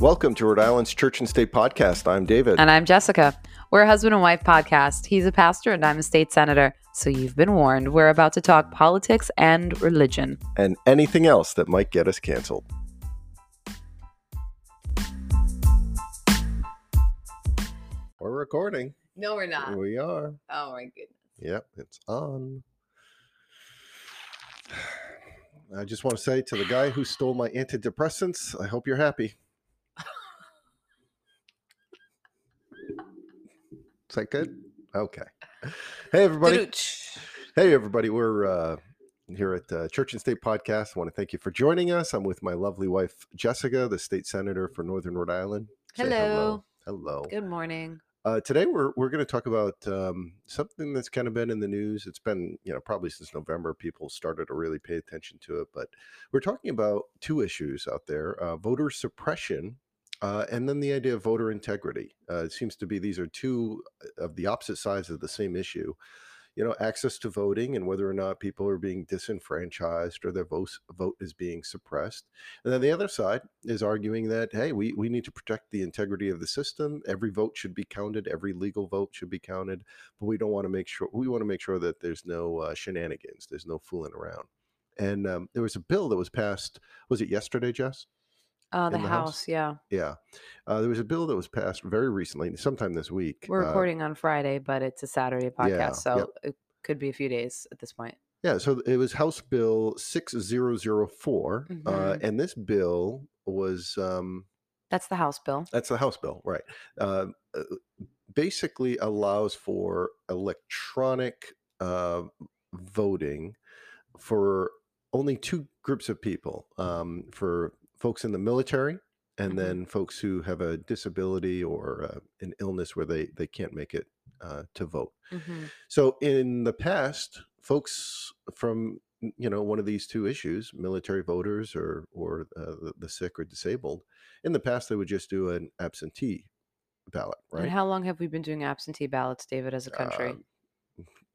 Welcome to Rhode Island's Church and State Podcast. I'm David. And I'm Jessica. We're a husband and wife podcast. He's a pastor and I'm a state senator. So you've been warned. We're about to talk politics and religion. and anything else that might get us canceled. We're recording. No, we're not. We are. Oh my goodness. Yep, it's on. I just want to say to the guy who stole my antidepressants, I hope you're happy. Is that good? Okay. Hey, everybody. Hey, everybody. We're uh, here at uh, Church and State Podcast. I want to thank you for joining us. I'm with my lovely wife, Jessica, the state senator for Northern Rhode Island. Say Hello. Hello. Good morning. Uh, today, we're, we're going to talk about um, something that's kind of been in the news. It's been, you know, probably since November, people started to really pay attention to it. But we're talking about two issues out there uh, voter suppression uh, and then the idea of voter integrity. Uh, it seems to be these are two of the opposite sides of the same issue. You know, access to voting and whether or not people are being disenfranchised or their vote, vote is being suppressed. And then the other side is arguing that, hey, we, we need to protect the integrity of the system. Every vote should be counted, every legal vote should be counted, but we don't want to make sure, we want to make sure that there's no uh, shenanigans, there's no fooling around. And um, there was a bill that was passed, was it yesterday, Jess? Uh, the the house, house? yeah. Yeah. Uh, there was a bill that was passed very recently, sometime this week. We're uh, recording on Friday, but it's a Saturday podcast. Yeah, so yep. it could be a few days at this point. Yeah, so it was House Bill 6004. Uh, Mhm. and this bill was, um, That's the House bill. that's the House bill, right? Uh, uh, basically allows for electronic uh, voting for only two groups of people um, for folks in the military and Mhm. then folks who have a disability or uh, an illness where they, they can't make it uh, to vote. hmm So in the past, folks from you know one of these two issues, military voters or or uh, the, sick or disabled, in the past they would just do an absentee ballot, And right? how long have we been doing absentee ballots, David, as a country?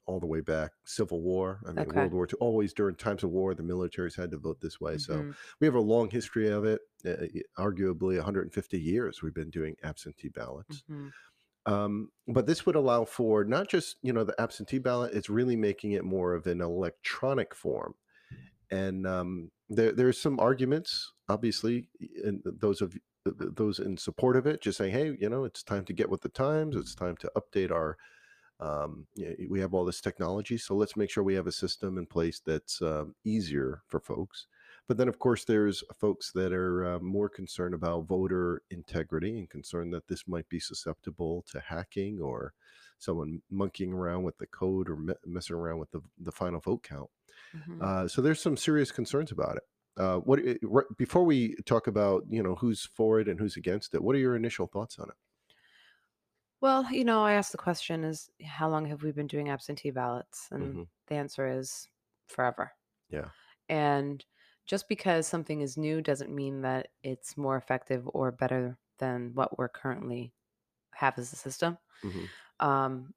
All the way back, Civil War. I mean, Okay. World War II. Always during times of war, the militaries had to vote this way. So Mhm. we have a long history of it. Uh, arguably, 150 years we've been doing absentee ballots. Mhm. Um, but this would allow for not just you know the absentee ballot; it's really making it more of an electronic form. And um, there there's some arguments, obviously, and those of th- th- those in support of it, just saying, hey, you know, it's time to get with the times. It's time to update our. Um, we have all this technology, so let's make sure we have a system in place that's um, easier for folks. But then, of course, there's folks that are uh, more concerned about voter integrity and concerned that this might be susceptible to hacking or someone monkeying around with the code or me- messing around with the, the final vote count. Mhm. Uh, so there's some serious concerns about it. Uh, what right, before we talk about you know who's for it and who's against it? What are your initial thoughts on it? Well, you know, I asked the question is how long have we been doing absentee ballots? And Mhm. the answer is forever. Yeah. And just because something is new doesn't mean that it's more effective or better than what we're currently have as a system. Mhm. Um,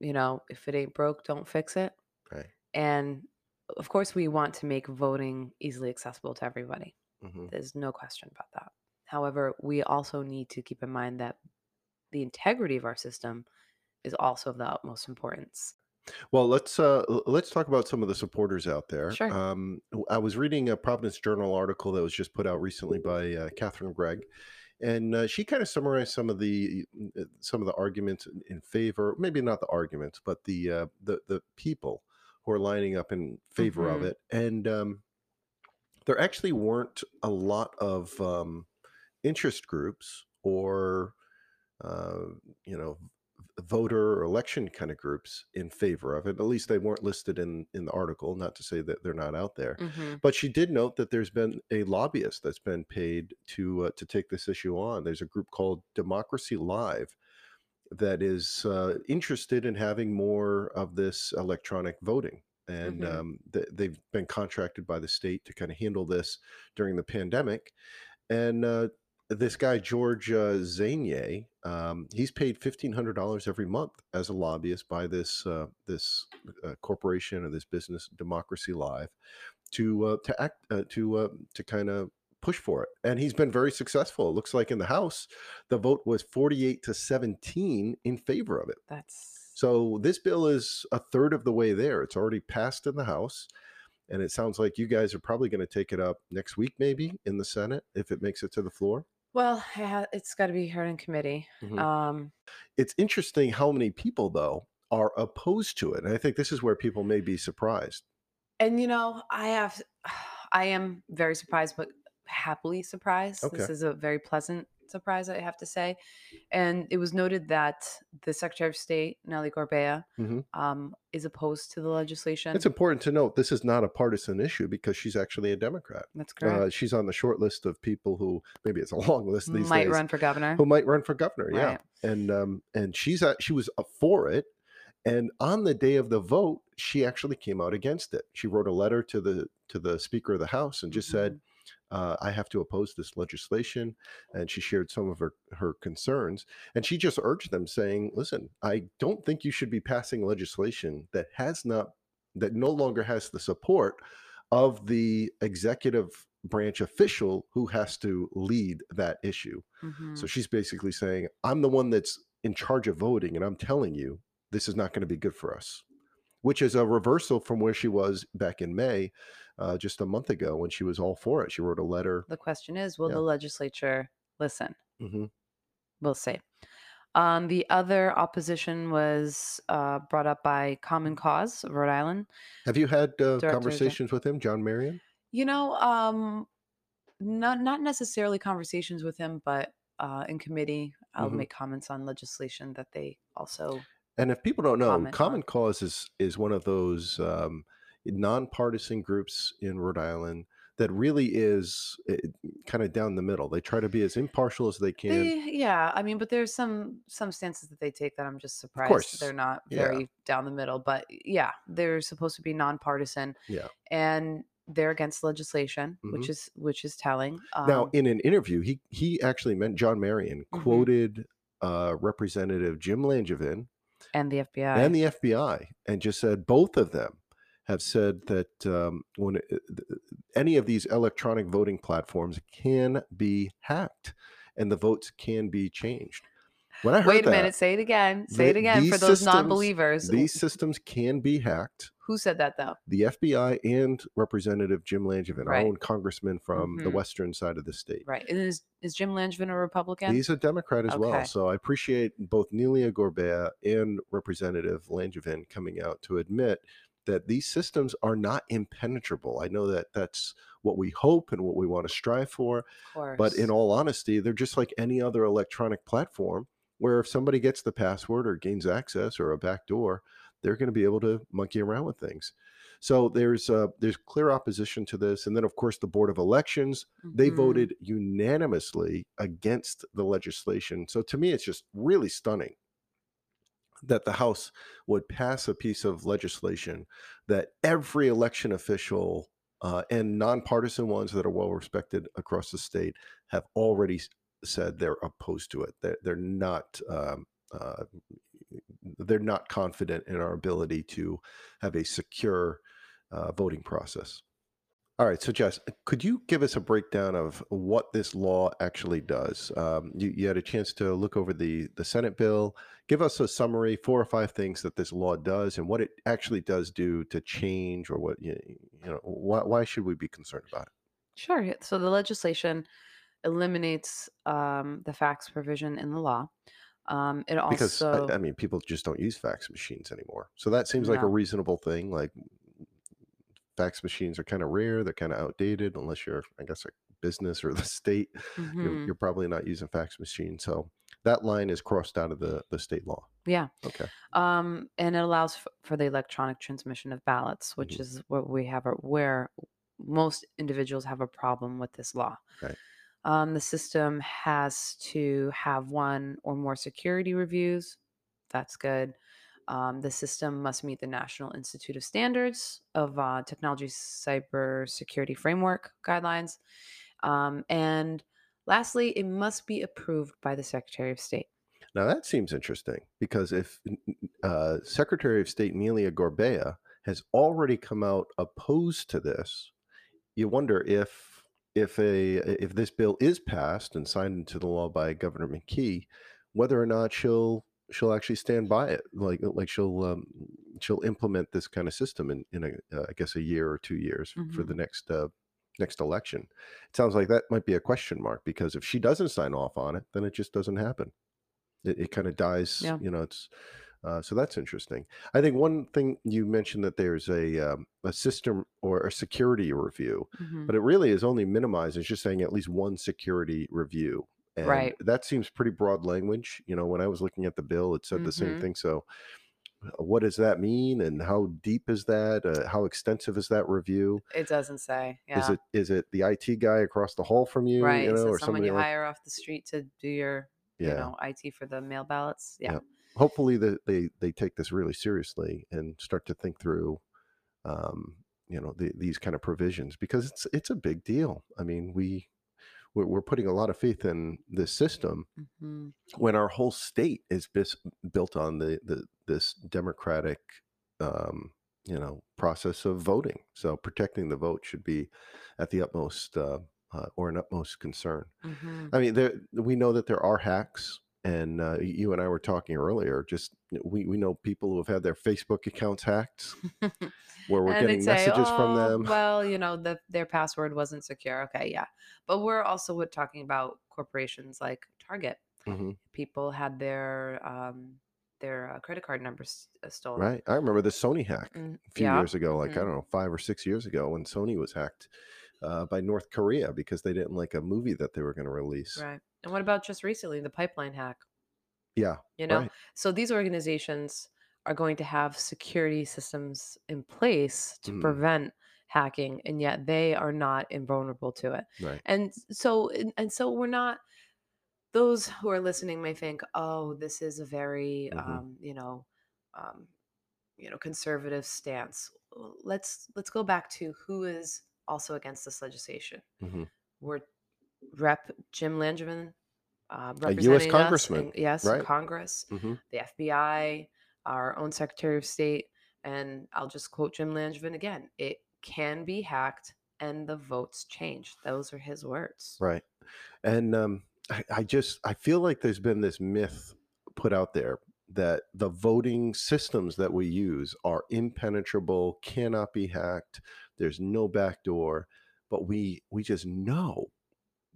you know, if it ain't broke, don't fix it. Right. And of course, we want to make voting easily accessible to everybody. hmm There's no question about that. However, we also need to keep in mind that the integrity of our system is also of the utmost importance. Well, let's uh, let's talk about some of the supporters out there. Sure. Um, I was reading a Providence Journal article that was just put out recently by uh, Katherine Gregg, and uh, she kind of summarized some of the uh, some of the arguments in, favor, maybe not the arguments, but the uh, the the people who are lining up in favor of Mhm. it, and um, there actually weren't a lot of um, interest groups or uh, you know voter or election kind of groups in favor of it. At least they weren't listed in in the article. Not to say that they're not out there, Mhm. but she did note that there's been a lobbyist that's been paid to uh, to take this issue on. There's a group called Democracy Live that is uh, interested in having more of this electronic voting. And Mhm. um, th- they've been contracted by the state to kind of handle this during the pandemic. And uh, this guy George uh, Zainyeh, um, he's paid fifteen hundred dollars every month as a lobbyist by this uh, this uh, corporation or this business, Democracy Live, to uh, to act uh, to uh, to kind of push for it. And he's been very successful. It looks like in the House, the vote was 48 to 17 in favor of it. That's So this bill is a third of the way there. It's already passed in the House. And it sounds like you guys are probably going to take it up next week, maybe in the Senate, if it makes it to the floor. Well, it's got to be heard in committee. Mhm. Um, It's interesting how many people, though, are opposed to it. And I think this is where people may be surprised. and you know, I have, I am very surprised, but happily surprised. This is a very pleasant surprise, I have to say. And it was noted that the Secretary of State Nellie Gorbea Mhm. um, is opposed to the legislation. It's important to note this is not a partisan issue because she's actually a Democrat. That's correct. Uh, she's on the short list of people who maybe it's a long list these Might days run for governor. who might run for governor. Yeah, Right. and um, and she's uh, she was uh, for it, and on the day of the vote, she actually came out against it. She wrote a letter to the to the Speaker of the House and just said, uh, "I have to oppose this legislation," and she shared some of her her concerns, and she just urged them, saying, "Listen, I don't think you should be passing legislation that has not that no longer has the support." Of the executive branch official who has to lead that issue. Mhm. So she's basically saying, I'm the one that's in charge of voting, and I'm telling you, this is not going to be good for us, which is a reversal from where she was back in May, uh, just a month ago, when she was all for it. She wrote a letter. the question is, will Yeah. the legislature listen? hmm We'll see. Um, the other opposition was uh, brought up by Common Cause of Rhode Island. Have you had uh, conversations with him, John Marion? You know, um, not not necessarily conversations with him, but uh, in committee, I'll Mhm. make comments on legislation that they also. And if people don't know, Comment Common. Cause is is one of those um, nonpartisan groups in Rhode Island that really is kind of down the middle. They try to be as impartial as they can. They, yeah, I mean, but there's some some stances that they take that I'm just surprised they're not yeah. very down the middle. But yeah, they're supposed to be nonpartisan. Yeah. and they're against legislation, which is which is telling. Now, Um, in an interview, he he actually meant John Marion Mhm. quoted uh, Representative Jim Langevin and the FBI. and the FBI, and just said both of them have said that um, when it, any of these electronic voting platforms can be hacked, and the votes can be changed. When I heard Wait a that, minute, say it again. Say it again for those systems- non-believers. these systems can be hacked. Who said that though? The FBI and Representative Jim Langevin, Right. our own congressman from the Mhm. western side of the state. Right. And is is Jim Langevin a Republican? He's a Democrat as well. So I appreciate both Nelia Gorbea and Representative Langevin coming out to admit that these systems are not impenetrable. I know that that's what we hope and what we want to strive for. of course. But in all honesty, they're just like any other electronic platform where if somebody gets the password or gains access or a backdoor, they're going to be able to monkey around with things. So there's uh, there's clear opposition to this, and then of course the Board of Elections they Mhm. voted unanimously against the legislation. So to me, it's just really stunning that the House would pass a piece of legislation that every election official uh, and nonpartisan ones that are well respected across the state have already said they're opposed to it. They're, they're not. Um, uh, they're not confident in our ability to have a secure uh, voting process. All right, so Jess, could you give us a breakdown of what this law actually does? Um, you, you had a chance to look over the the Senate bill. Give us a summary, four or five things that this law does, and what it actually does do to change, or what you, you know, why, why should we be concerned about it? Sure. So the legislation eliminates um, the fax provision in the law. Um, it Because also I, I mean, people just don't use fax machines anymore, so that seems like a reasonable thing. Like fax machines are kind of rare; they're kind of outdated, unless you're, I guess, a business or the state. you're, Mhm. you're probably not using fax machines, So that line is crossed out of the, the state law. yeah. Okay. Um, and it allows f- for the electronic transmission of ballots, which Mhm. is what we have, where most individuals have a problem with this law. Right. Um, the system has to have one or more security reviews. That's good. Um, the system must meet the National Institute of Standards of uh, Technology Cybersecurity Framework guidelines. Um, and lastly, it must be approved by the Secretary of State. Now that seems interesting because if uh, Secretary of State Nelia Gorbea has already come out opposed to this, you wonder if if a if this bill is passed and signed into the law by Governor McKee, whether or not she'll she'll actually stand by it, like like she'll um, she'll implement this kind of system in in a uh, I guess a year or two years for the hmm next uh, next election. It sounds like that might be a question mark because if she doesn't sign off on it, then it just doesn't happen. It, it kind of dies. Yeah. You know, it's uh, so that's interesting. I think one thing you mentioned that there's a um, a system or a security review, hmm but it really is only minimized. It's just saying at least one security review, and Right. that seems pretty broad language. You know, when I was looking at the bill, it said the same hmm thing. So, uh, what does that mean, and how deep is that? Uh, how extensive is that review? It doesn't say. Is it is it the IT guy across the hall from you, Right. you Is know, it or someone you like hire off the street to do your, you know, IT for the mail ballots? Yeah. yeah. Hopefully that they they take this really seriously and start to think through um, you know, the, these kind of provisions because it's it's a big deal. I mean, we we're, we're putting a lot of faith in this system hmm when our whole state is bis- built on the, the this democratic um, you know process of voting. So protecting the vote should be at the utmost uh, uh, or an utmost concern. hmm I mean, there we know that there are hacks, and uh, you and I were talking earlier. Just we we know people who have had their Facebook accounts hacked, where we're getting say, messages from "Oh, them. well, you know, the their password wasn't secure." Okay, yeah. But we're also talking about corporations like Target. hmm People had their um their uh, credit card numbers uh, stolen. Right. I remember the Sony hack Mm, a few yeah. years ago, like I hmm don't know, five or six years ago, when Sony was hacked uh, by North Korea because they didn't like a movie that they were going to release. Right. And what about just recently the pipeline hack? Yeah. You know, Right. so these organizations are going to have security systems in place to Mm, prevent hacking, and yet they are not invulnerable to it. right. And so, and so we're not. Those who are listening may think, "Oh, this is a very, hmm um, you know, um, you know, conservative stance." Let's let's go back to who is also against this legislation. hmm We're Rep. Jim Langevin uh, A U.S. congressman, in yes right? Congress, hmm the FBI, our own Secretary of State, and I'll just quote Jim Langevin again: "It can be hacked, and the votes change." Those are his words. Right. And um, I, I just I feel like there's been this myth put out there that the voting systems that we use are impenetrable, cannot be hacked. There's no backdoor, but we we just know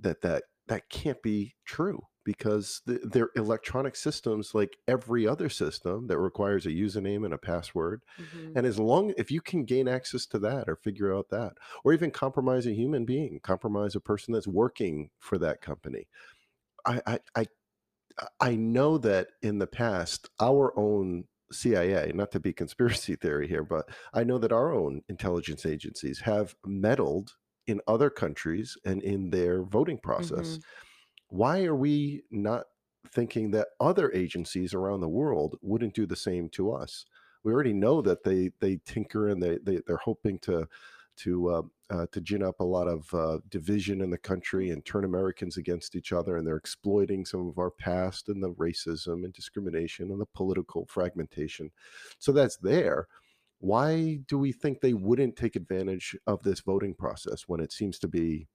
that that that can't be true because th- they're electronic systems like every other system that requires a username and a password. Hmm and as long if you can gain access to that or figure out that or even compromise a human being compromise a person that's working for that company. I i i, I know that in the past our own cia not to be conspiracy theory here but i know that our own intelligence agencies have meddled in other countries and in their voting process hmm why are we not thinking that other agencies around the world wouldn't do the same to us? We already know that they they tinker and they, they they're hoping to to uh, uh, to gin up a lot of uh, division in the country and turn Americans against each other, and they're exploiting some of our past and the racism and discrimination and the political fragmentation. So that's there. Why do we think they wouldn't take advantage of this voting process when it seems to be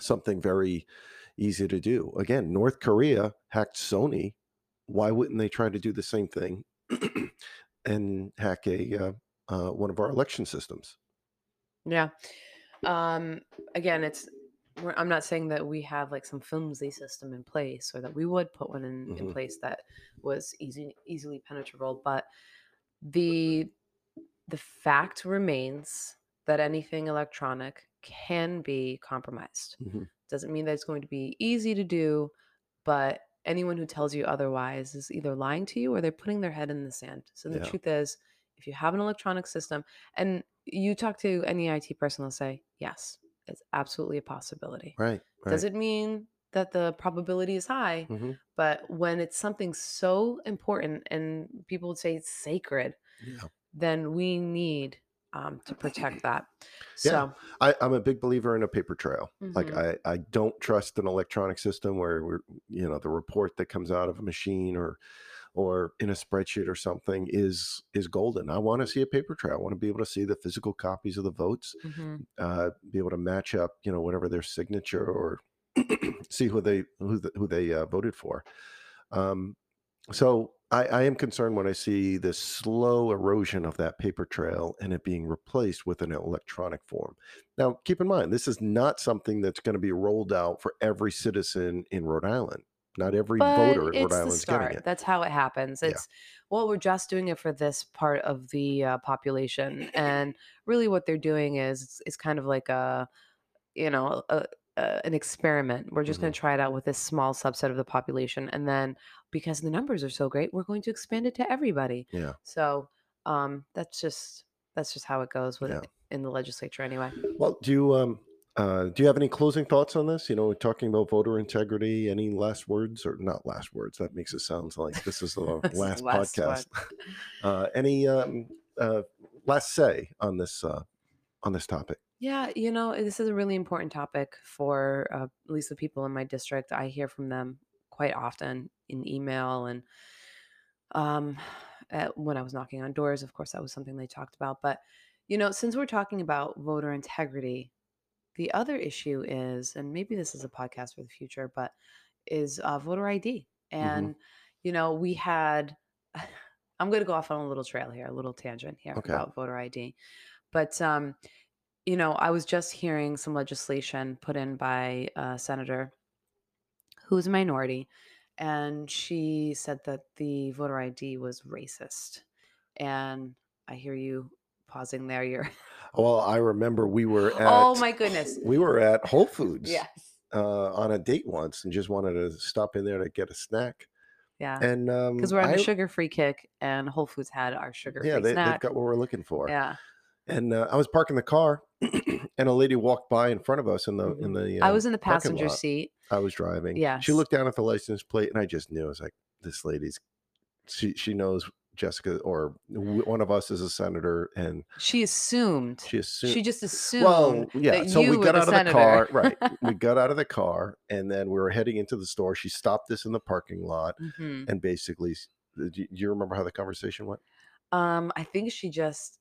something very easy to do. Again, North Korea hacked Sony. Why wouldn't they try to do the same thing and hack a uh, uh, one of our election systems? Yeah. Um. Again, it's. We're, I'm not saying that we have like some flimsy system in place, or that we would put one in, in hmm place that was easy, easily penetrable. But the the fact remains that anything electronic can be compromised. hmm Doesn't mean that it's going to be easy to do, but anyone who tells you otherwise is either lying to you or they're putting their head in the sand. So the Yeah. truth is, if you have an electronic system and you talk to any IT person, they'll say, yes, it's absolutely a possibility. Right. Does Right. it mean that the probability is high? hmm But when it's something so important and people would say it's sacred, Yeah. then we need um, to protect that. Yeah. So, I, I'm a big believer in a paper trail. Like mhm, I, I don't trust an electronic system where we're, you know, the report that comes out of a machine or or in a spreadsheet or something is is golden. I want to see a paper trail. I want to be able to see the physical copies of the votes, hmm uh, be able to match up, you know, whatever their signature or see who they who the, who they uh, voted for. Um, so I, I am concerned when I see the slow erosion of that paper trail and it being replaced with an electronic form. Now, keep in mind, this is not something that's going to be rolled out for every citizen in Rhode Island. Not every But voter in Rhode Island is getting it. That's how it happens. Yeah. It's well, we're just doing it for this part of the uh, population, and really, what they're doing is it's, it's kind of like a you know a, a, an experiment. We're just going Mhm. to try it out with this small subset of the population, and then because the numbers are so great, we're going to expand it to everybody. Yeah. So um, that's just that's just how it goes with Yeah. in the legislature, anyway. Well, do you um uh do you have any closing thoughts on this? You know, talking about voter integrity, any last words or not last words? That makes it sound like this is the last last podcast. uh any um uh last say on this uh on this topic? Yeah, you know, this is a really important topic for uh, at least the people in my district. I hear from them quite often in email and um, uh, when I was knocking on doors. Of course, that was something they talked about. But, you know, since we're talking about voter integrity, the other issue is, and maybe this is a podcast for the future, but is uh, voter ID. hmm And, you know, we had, I'm going to go off on a little trail here, a little tangent here Okay. about voter ID. But, um, you know, I was just hearing some legislation put in by a senator who's a minority, and she said that the voter ID was racist. And I hear you pausing there. You're, Well, I remember we were at oh my goodness. we were at Whole Foods Yes. uh on a date once and just wanted to stop in there to get a snack. Yeah. And Because um we're on a I sugar free kick, and Whole Foods had our sugar yeah, free they, they've got what we're looking for. Yeah. And uh, I was parking the car, and a lady walked by in front of us in the in hmm the I um, was in the passenger seat. I was driving. Yeah. She looked down at the license plate, and I just knew. I was like, "This lady's she she knows Jessica or w- one of us is a senator, and She assumed. she assumed." She just assumed Well, yeah. So we got out of the car, right? We got out of the car, and then we were heading into the store. She stopped us in the parking lot, hmm and basically, do you, remember how the conversation went? Um, I think she just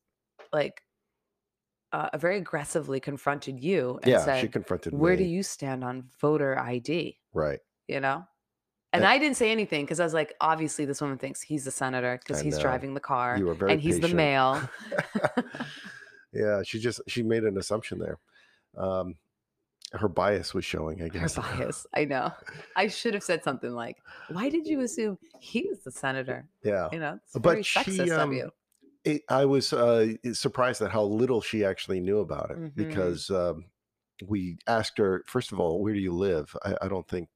like uh, very aggressively confronted you and Yeah, she said, confronted "Where do you stand on voter ID?" Right. You know. And I didn't say anything because I was like, obviously, this woman thinks he's the senator because he's know driving the car you were very and he's the male. yeah, she just she made an assumption there. Um, her bias was showing, I Her guess. bias. I know. I should have said something like, "Why did you assume he was the senator?" yeah, You know, but she sexist of um you. it, I was uh, surprised at how little she actually knew about it hmm because um, we asked her first of all, where do you live? I, I don't think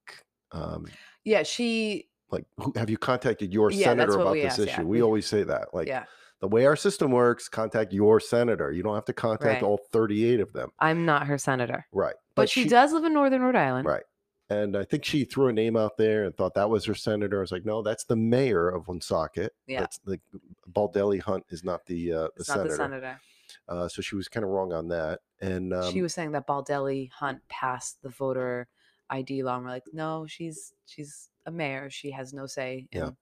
um, Yeah, she. like who, have you contacted your Yeah, senator about this. Yeah, issue? We we. always say that. Like Yeah, the way our system works, contact your senator. You don't have to contact right. all 38 of them. I'm not her senator, Right. but But she she does live in Northern Rhode Island. right. And I think she threw a name out there and thought that was her senator. I was like, no, that's the mayor of Woonsocket. Yeah, That's the Baldelli Hunt is not the uh, the it's not the senator. senator. Uh, so she was kind of wrong on that. And She um, was saying that Baldelli Hunt passed the voter ID law, and we're like, no, she's she's a mayor. She has no say yeah, in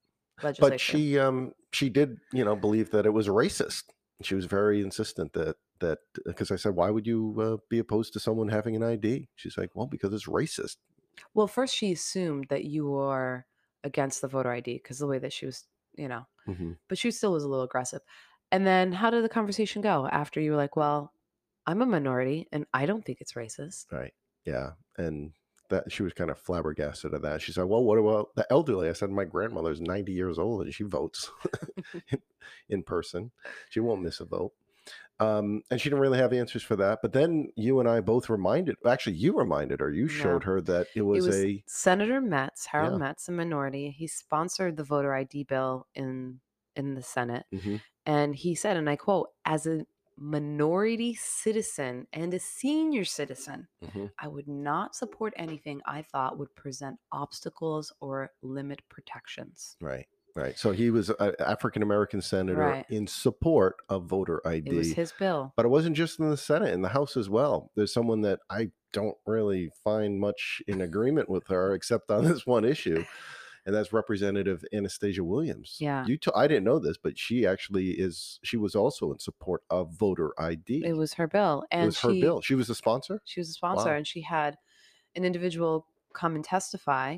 but she um she did you know believe that it was racist. She was very insistent that that because I said, why would you uh, be opposed to someone having an ID? She's like, well, because it's racist. Well, first she assumed that you were against the voter ID because the way that she was, you know, hmm but she still was a little aggressive. And then how did the conversation go after you were like, well, I'm a minority and I don't think it's racist. Right. Yeah. And that she was kind of flabbergasted at that. She said, Well, what about the elderly? I said, My grandmother's 90 years old and she votes in, in person. She won't miss a vote. Um, and she didn't really have answers for that. But then you and I both reminded, actually, you reminded her, you showed No. her that it It was was a, Senator Metts, Harold yeah. Metts, a minority. He sponsored the voter ID bill in in the Senate. hmm And he said, and I quote, as a minority citizen and a senior citizen, hmm I would not support anything I thought would present obstacles or limit protections. Right. Right. So he was an African American senator Right. in support of voter ID. It was his bill. But it wasn't just in the Senate, in the House as well. There's someone that I don't really find much in agreement with her, except on this one issue, and that's Representative Anastasia Williams. Yeah. you. T- I didn't know this, but she actually is. She was also in support of voter ID. It was her bill, and It was her she bill. She was a sponsor. she was a sponsor, Wow. and she had an individual come and testify,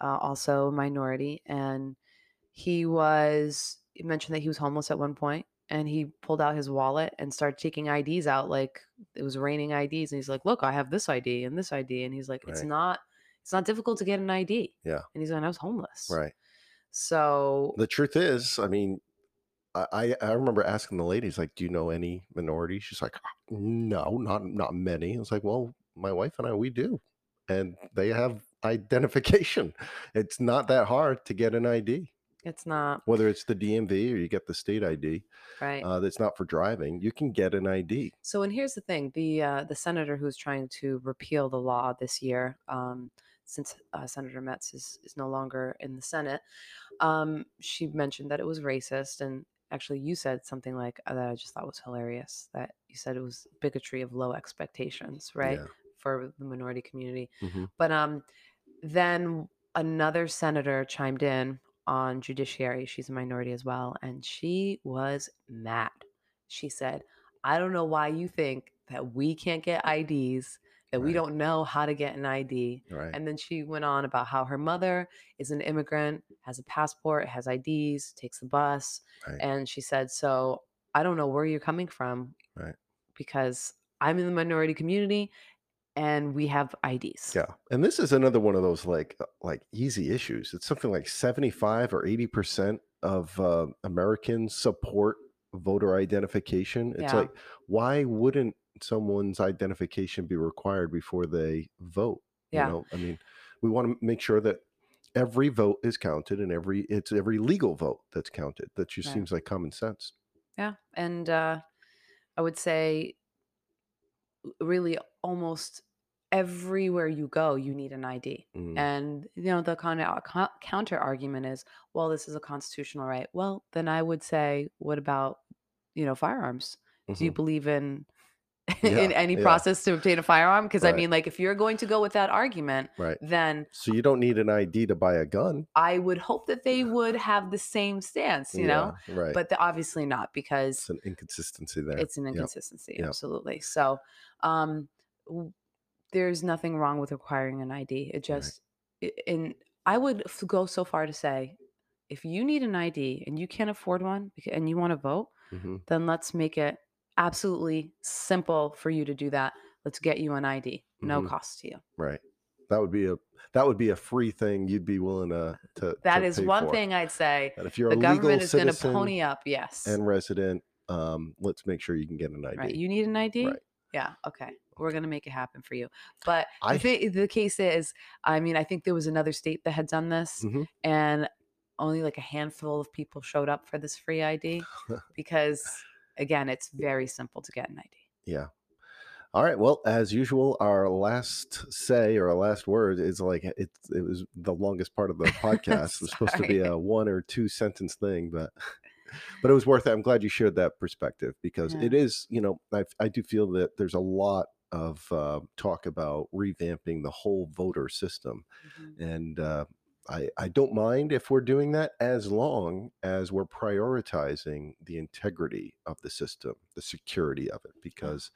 uh, also a minority, and he was he mentioned that he was homeless at one point, and he pulled out his wallet and started taking IDs out like it was raining IDs, and he's like, "Look, I have this ID and this ID," and he's like, "It's Right. not." It's not difficult to get an ID. Yeah. And he's like, I was homeless. Right. So The truth is, I mean, I I remember asking the ladies like, "Do you know any minorities?" She's like, "No, not not many." I was like, "Well, my wife and I, we do, and they have identification. It's not that hard to get an ID, it's not whether it's the DMV or you get the state ID. right. Uh, that's not for driving. You can get an ID. So, and here's the thing: the uh, the senator who's trying to repeal the law this year, um, since uh, Senator Metts is is no longer in the Senate, um, she mentioned that it was racist, and actually, you said something like uh, that I just thought was hilarious. That you said it was bigotry of low expectations, right, Yeah. for the minority community. Mhm. But um, then another senator chimed in on judiciary. She's a minority as well, and she was mad. She said, "I don't know why you think that we can't get IDs, that we don't know how to get an ID." Right. And then she went on about how her mother is an immigrant, has a passport, has IDs, takes the bus, Right. and she said, "So I don't know where you're coming from, Right. because I'm in the minority community." And we have IDs. Yeah, and this is another one of those like uh, like easy issues. It's something like seventy five or eighty percent of uh, Americans support voter identification. It's Yeah. like why wouldn't someone's identification be required before they vote? Yeah. You know, I mean, we want to make sure that every vote is counted and every it's every legal vote that's counted. That just Right. seems like common sense. Yeah, and uh, I would say, really, almost everywhere you go, you need an ID. Mm, And you know, the kind of counter argument is, well, this is a constitutional right. Well, then I would say, what about you know firearms? Do you mhm. believe in Yeah, in any yeah. process to obtain a firearm? Because I mean, like, if you're going to go with that argument, Right. then So you don't need an ID to buy a gun. I would hope that they would have the same stance. You know, right. but the, obviously not because it's an inconsistency there. it's an inconsistency Yep. absolutely so um there's nothing wrong with requiring an id it just i- and i would f- go so far to say if you need an id and you can't afford one and you want to vote hmm then let's make it absolutely simple for you to do that let's get you an id no Mhm. cost to you Right. That would be a that would be a free thing you'd be willing to to that to is one for. thing i'd say That if you're the a legal government is going to pony up yes and resident, um, let's make sure you can get an ID. Right. You need an ID? Right. Yeah. Okay. We're going to make it happen for you. But I the, the case is, I mean, I think there was another state that had done this Mhm. and only like a handful of people showed up for this free ID because, again, it's very simple to get an ID. yeah. All right. Well, as usual, our last say or our last word is like it. It was the longest part of the podcast. it was supposed to be a one or two sentence thing, but but it was worth it. I'm glad you shared that perspective because Yeah. it is. You know, I I do feel that there's a lot of uh, talk about revamping the whole voter system. Mhm. and uh, I, I don't mind if we're doing that as long as we're prioritizing the integrity of the system, the security of it, because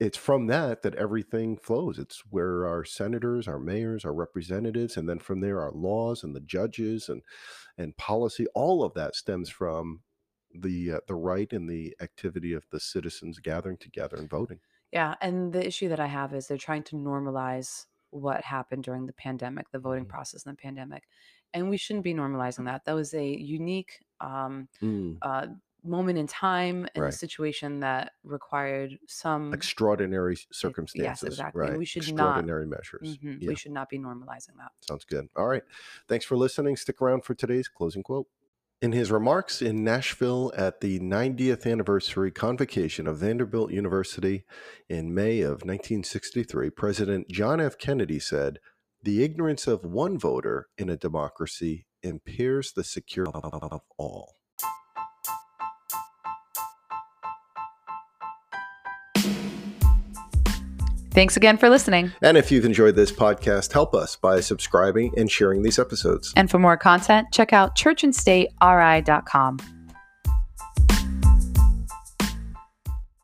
it's from that that everything flows. It's where our senators, our mayors, our representatives, and then from there our laws and the judges and and policy. All of that stems from the uh, the right and the activity of the citizens gathering together and voting. Yeah. And the issue that I have is they're trying to normalize what happened during the pandemic, the voting Mhm. process in the pandemic. And we shouldn't be normalizing that. That was a unique um, Mm, uh, moment in time and a situation that required some extraordinary circumstances. Yes, exactly. Right. we should not. extraordinary measures. mhm, Yeah. We should not be normalizing that. Sounds good. All right. Thanks for listening. Stick around for today's closing quote. In his remarks in Nashville at the 90th anniversary convocation of Vanderbilt University in May of 1963, President John F. Kennedy said, The ignorance of one voter in a democracy impairs the security of all. Thanks again for listening. And if you've enjoyed this podcast, help us by subscribing and sharing these episodes. And for more content, check out churchandstateri.com.